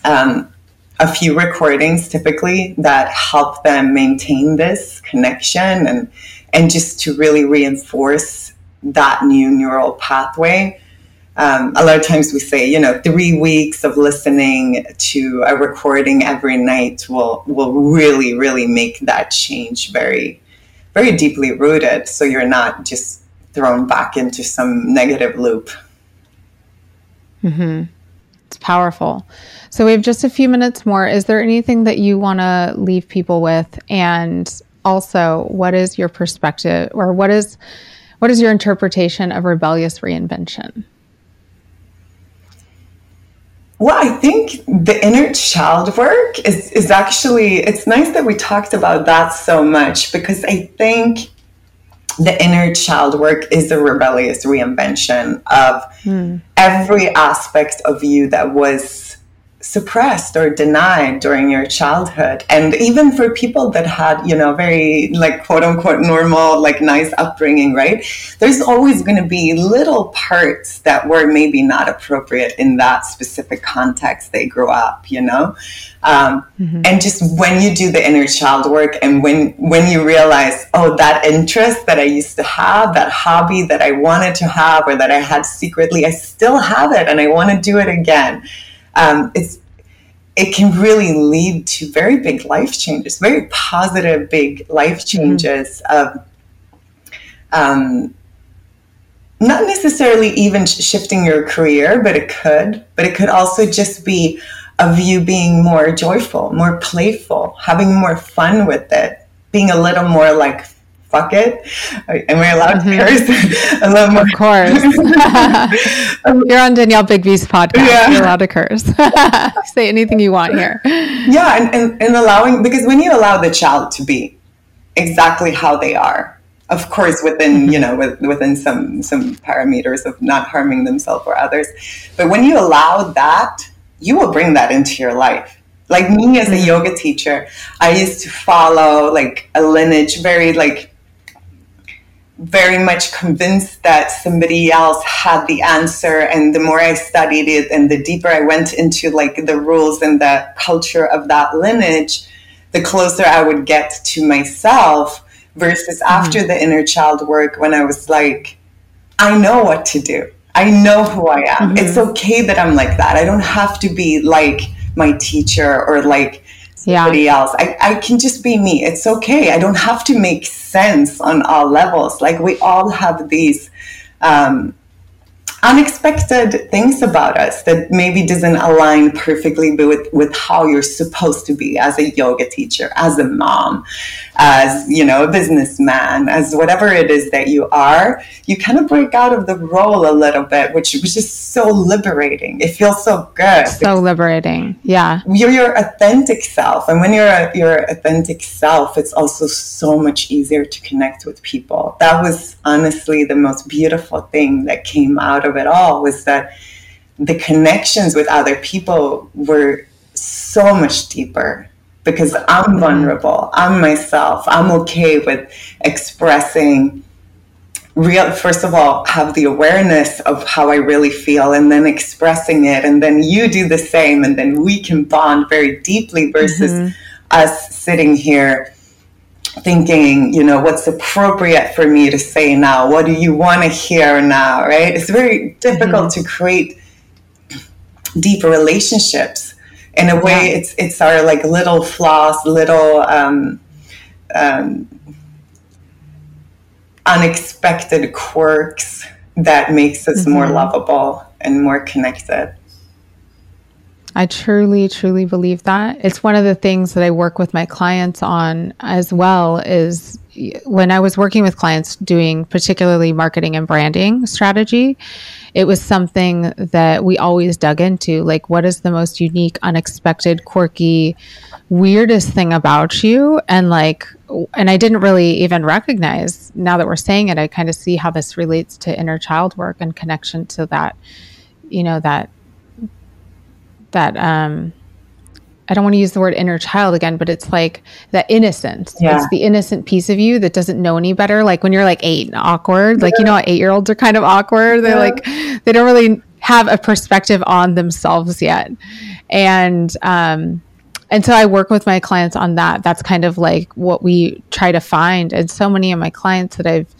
um, a few recordings typically that help them maintain this connection and and just to really reinforce that new neural pathway um, a lot of times we say, you know, three weeks of listening to a recording every night will will really, really make that change very, very deeply rooted. So you're not just thrown back into some negative loop. Hmm. It's powerful. So we have just a few minutes more. Is there anything that you want to leave people with? And also, what is your perspective, or what is what is your interpretation of rebellious reinvention? Well, I think the inner child work is, is actually, it's nice that we talked about that so much because I think the inner child work is a rebellious reinvention of mm. every aspect of you that was suppressed or denied during your childhood. And even for people that had you know very like quote unquote normal like nice upbringing right? There's always going to be little parts that were maybe not appropriate in that specific context they grew up you know? Um, mm-hmm. and just when you do the inner child work and when when you realize oh that interest that i used to have that hobby that i wanted to have or that i had secretly i still have it and i want to do it again um, it's it can really lead to very big life changes, very positive big life mm-hmm. changes mm-hmm. of um, not necessarily even shifting your career, but it could. But it could also just be of you being more joyful, more playful, having more fun with it, being a little more like fuck it. Am I allowed mm-hmm. to curse? a little more. Of course. You're on Danielle Bigby's podcast. Yeah. You're allowed to curse. Say anything you want here. Yeah, and, and, and allowing, because when you allow the child to be exactly how they are, of course, within mm-hmm. you know with, within some some parameters of not harming themselves or others, but when you allow that, you will bring that into your life like me as a mm-hmm. yoga teacher i used to follow like a lineage very like very much convinced that somebody else had the answer and the more i studied it and the deeper i went into like the rules and the culture of that lineage the closer i would get to myself versus mm-hmm. after the inner child work when i was like i know what to do i know who i am mm-hmm. it's okay that i'm like that i don't have to be like my teacher or like somebody yeah. else. I, I can just be me. It's okay. I don't have to make sense on all levels. Like we all have these um, unexpected things about us that maybe doesn't align perfectly with, with how you're supposed to be as a yoga teacher, as a mom, as, you know, a businessman, as whatever it is that you are, you kind of break out of the role a little bit, which, which is so liberating. It feels so good. So liberating. Yeah. You're your authentic self. And when you're a, your authentic self, it's also so much easier to connect with people. That was honestly the most beautiful thing that came out of it all was that the connections with other people were so much deeper because I'm mm-hmm. vulnerable. I'm myself. I'm okay with expressing real first of all have the awareness of how I really feel and then expressing it and then you do the same and then we can bond very deeply versus mm-hmm. us sitting here thinking, you know, what's appropriate for me to say now? What do you want to hear now? Right? It's very difficult mm-hmm. to create deep relationships. In a way, yeah. it's it's our like little flaws, little um, um, unexpected quirks that makes us mm-hmm. more lovable and more connected. I truly, truly believe that. It's one of the things that I work with my clients on as well is when I was working with clients doing particularly marketing and branding strategy, it was something that we always dug into. Like, what is the most unique, unexpected, quirky, weirdest thing about you? And like, and I didn't really even recognize now that we're saying it, I kind of see how this relates to inner child work and connection to that, you know, that that um I don't want to use the word inner child again, but it's like that innocence. Yeah. It's the innocent piece of you that doesn't know any better. Like when you're like eight and awkward, like, you know, eight year olds are kind of awkward. They're yeah. like, they don't really have a perspective on themselves yet. And, um, and so I work with my clients on that. That's kind of like what we try to find. And so many of my clients that I've,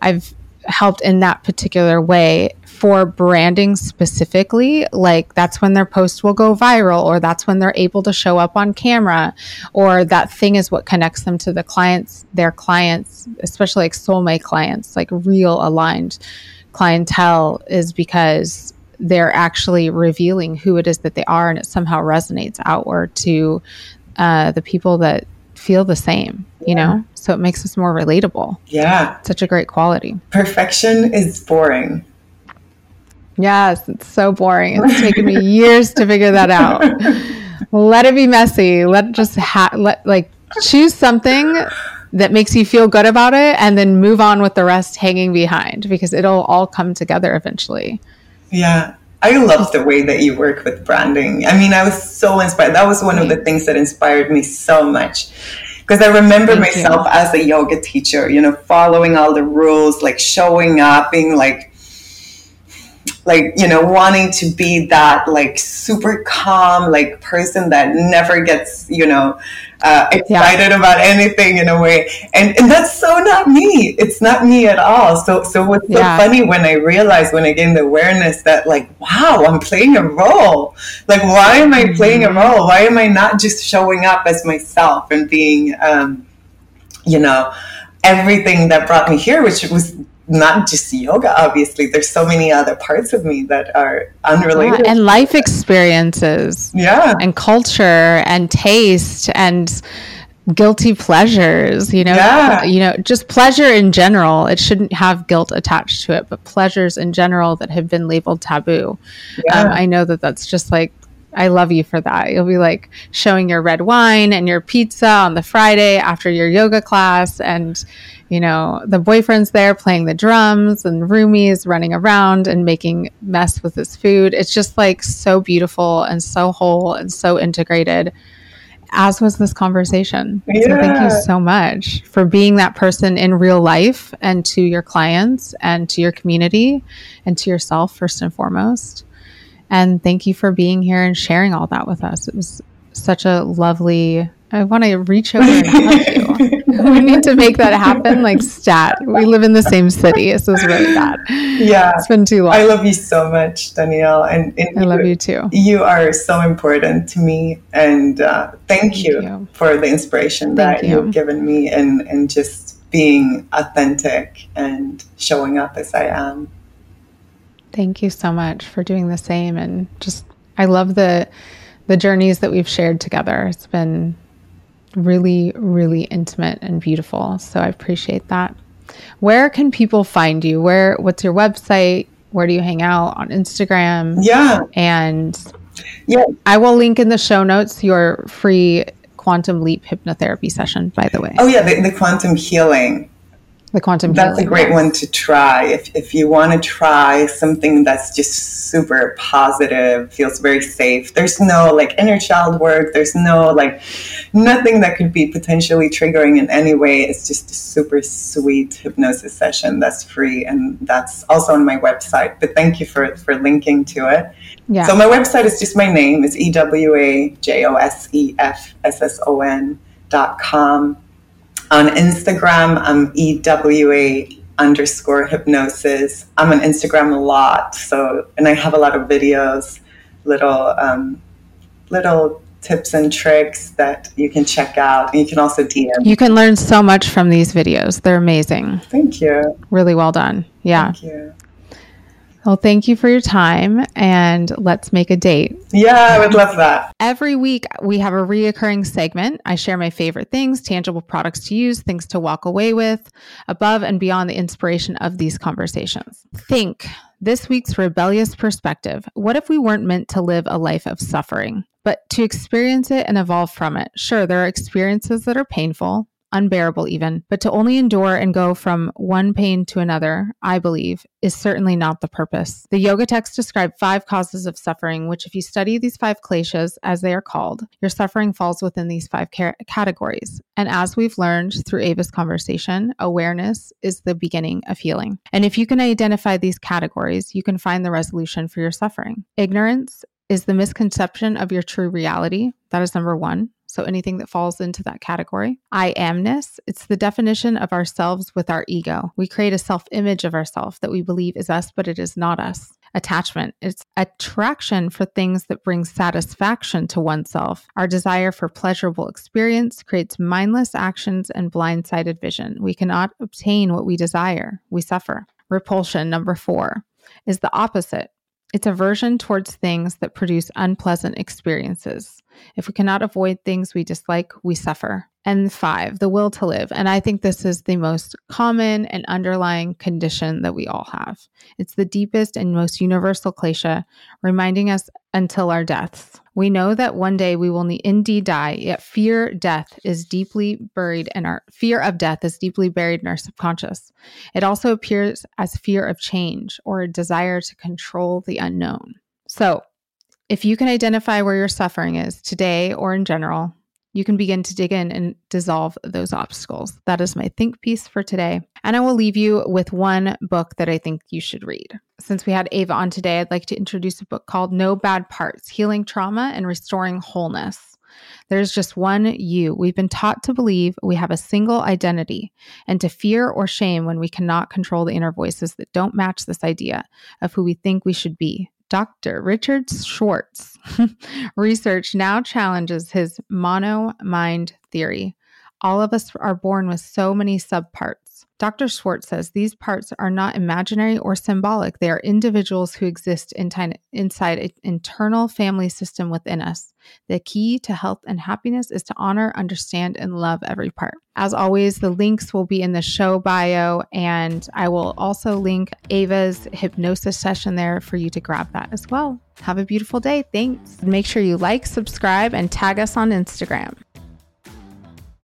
I've helped in that particular way for branding specifically, like that's when their post will go viral, or that's when they're able to show up on camera, or that thing is what connects them to the clients, their clients, especially like soulmate clients, like real aligned clientele, is because they're actually revealing who it is that they are, and it somehow resonates outward to uh, the people that feel the same, you yeah. know? So it makes us more relatable. Yeah. Such a great quality. Perfection is boring. Yes, it's so boring. It's taken me years to figure that out. Let it be messy. Let just ha- let like choose something that makes you feel good about it and then move on with the rest hanging behind because it'll all come together eventually. Yeah. I love the way that you work with branding. I mean, I was so inspired. That was one of the things that inspired me so much. Because I remember Thank myself you. as a yoga teacher, you know, following all the rules, like showing up, being like like you know wanting to be that like super calm like person that never gets you know uh, excited yeah. about anything in a way and, and that's so not me it's not me at all so so what's so yeah. funny when i realized when i gained the awareness that like wow i'm playing a role like why am i playing a mm-hmm. role why am i not just showing up as myself and being um, you know everything that brought me here which was not just yoga obviously. There's so many other parts of me that are unrelated. Yeah, and life experiences yeah. and culture and taste and guilty pleasures you know? Yeah. you know just pleasure in general. It shouldn't have guilt attached to it but pleasures in general that have been labeled taboo. Yeah. um, i know that that's just like I love you for that. You'll be like showing your red wine and your pizza on the Friday after your yoga class and you know, the boyfriend's there playing the drums and roomies running around and making mess with his food. It's just like so beautiful and so whole and so integrated, as was this conversation. Yeah. So thank you so much for being that person in real life and to your clients and to your community and to yourself, first and foremost. And thank you for being here and sharing all that with us. It was such a lovely, I want to reach over and hug you. we need to make that happen. Like stat, we live in the same city. This is really bad. Yeah, it's been too long. I love you so much, Danielle, and, and I you, love you too. You are so important to me, and uh, thank, thank you, you, for the inspiration thank that you. you've given me, and and just being authentic and showing up as I am. Thank you so much for doing the same, and just I love the the journeys that we've shared together. It's been really, really intimate and beautiful. So I appreciate that. Where can people find you? Where what's your website? Where do you hang out on Instagram? Yeah. And yeah. I will link in the show notes your free quantum leap hypnotherapy session, by the way. Oh yeah, the, the quantum healing the quantum that's healing, a great one to try. If, if you want to try something that's just super positive feels very safe there's no like inner child work there's no like nothing that could be potentially triggering in any way. It's just a super sweet hypnosis session that's free and that's also on my website but thank you for for linking to it. Yeah. so my website is just my name. It's e-w-a-j-o-s-e-f-s-s-o-n dot com on Instagram, I'm EWA underscore hypnosis. I'm on Instagram a lot. So, and I have a lot of videos, little, um, little tips and tricks that you can check out. And you can also DM. You can learn so much from these videos. They're amazing. Thank you. Really well done. Yeah. Thank you. Well, thank you for your time and let's make a date. Yeah, I would love that. Every week, we have a reoccurring segment. I share my favorite things, tangible products to use, things to walk away with, above and beyond the inspiration of these conversations. Think this week's rebellious perspective. What if we weren't meant to live a life of suffering, but to experience it and evolve from it? Sure, there are experiences that are painful, unbearable even, but to only endure and go from one pain to another, I believe, is certainly not the purpose. The yoga texts describe five causes of suffering, which, if you study these five kleshas, as they are called, your suffering falls within these five ca- categories. And as we've learned through Ewa's conversation, awareness is the beginning of healing. And if you can identify these categories, you can find the resolution for your suffering. Ignorance is the misconception of your true reality. That is number one. So anything that falls into that category. I amness, it's the definition of ourselves with our ego. We create a self image of ourselves that we believe is us, but it is not us. Attachment, it's attraction for things that bring satisfaction to oneself. Our desire for pleasurable experience creates mindless actions and blindsided vision. We cannot obtain what we desire, we suffer. Repulsion, number four, is the opposite. It's aversion towards things that produce unpleasant experiences. If we cannot avoid things we dislike, we suffer. And five, the will to live. And I think this is the most common and underlying condition that we all have. It's the deepest and most universal klesha, reminding us until our deaths. We know that one day we will indeed die, yet fear death is deeply buried in our fear of death is deeply buried in our subconscious. It also appears as fear of change or a desire to control the unknown. So, if you can identify where your suffering is today or in general, you can begin to dig in and dissolve those obstacles. That is my think piece for today. And I will leave you with one book that I think you should read. Since we had Ewa on today, I'd like to introduce a book called No Bad Parts Healing Trauma and Restoring Wholeness. There's just one you. We've been taught to believe we have a single identity and to fear or shame when we cannot control the inner voices that don't match this idea of who we think we should be. Dr. Richard Schwartz research now challenges his mono mind theory. All of us are born with so many subparts Dr. Schwartz says these parts are not imaginary or symbolic. They are individuals who exist in t- inside an internal family system within us. The key to health and happiness is to honor, understand, and love every part. As always, the links will be in the show bio, and I will also link Ewa's hypnosis session there for you to grab that as well. Have a beautiful day. Thanks. Make sure you like, subscribe, and tag us on Instagram.